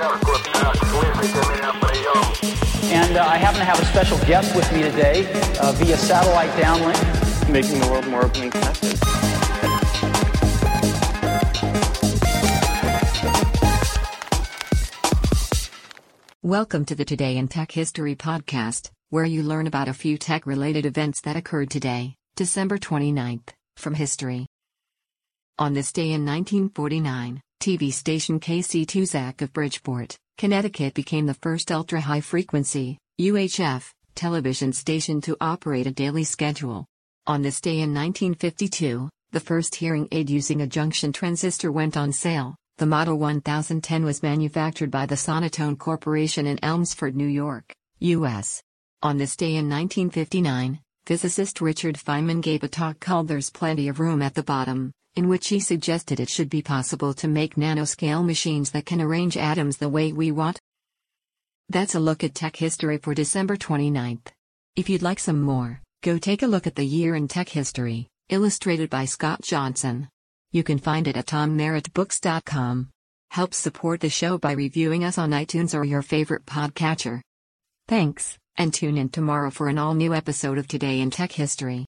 And uh, I happen to have a special guest with me today uh, via satellite downlink. Making the world more open and connected. Welcome to the Today in Tech History podcast, where you learn about a few tech related events that occurred today, December 29th, from history. On this day in 1949, TV station KC2ZAC of Bridgeport, Connecticut became the first ultra high frequency, UHF, television station to operate a daily schedule. On this day in 1952, the first hearing aid using a junction transistor went on sale. The Model 1010 was manufactured by the Sonatone Corporation in Elmsford, New York, U.S. On this day in 1959, physicist Richard Feynman gave a talk called There's Plenty of Room at the Bottom, in which he suggested it should be possible to make nanoscale machines that can arrange atoms the way we want. That's a look at tech history for December 29th. If you'd like some more, go take a look at the year in tech history, illustrated by Scott Johnson. You can find it at tommerrittbooks.com. Help support the show by reviewing us on iTunes or your favorite podcatcher. Thanks, and tune in tomorrow for an all new episode of Today in Tech History.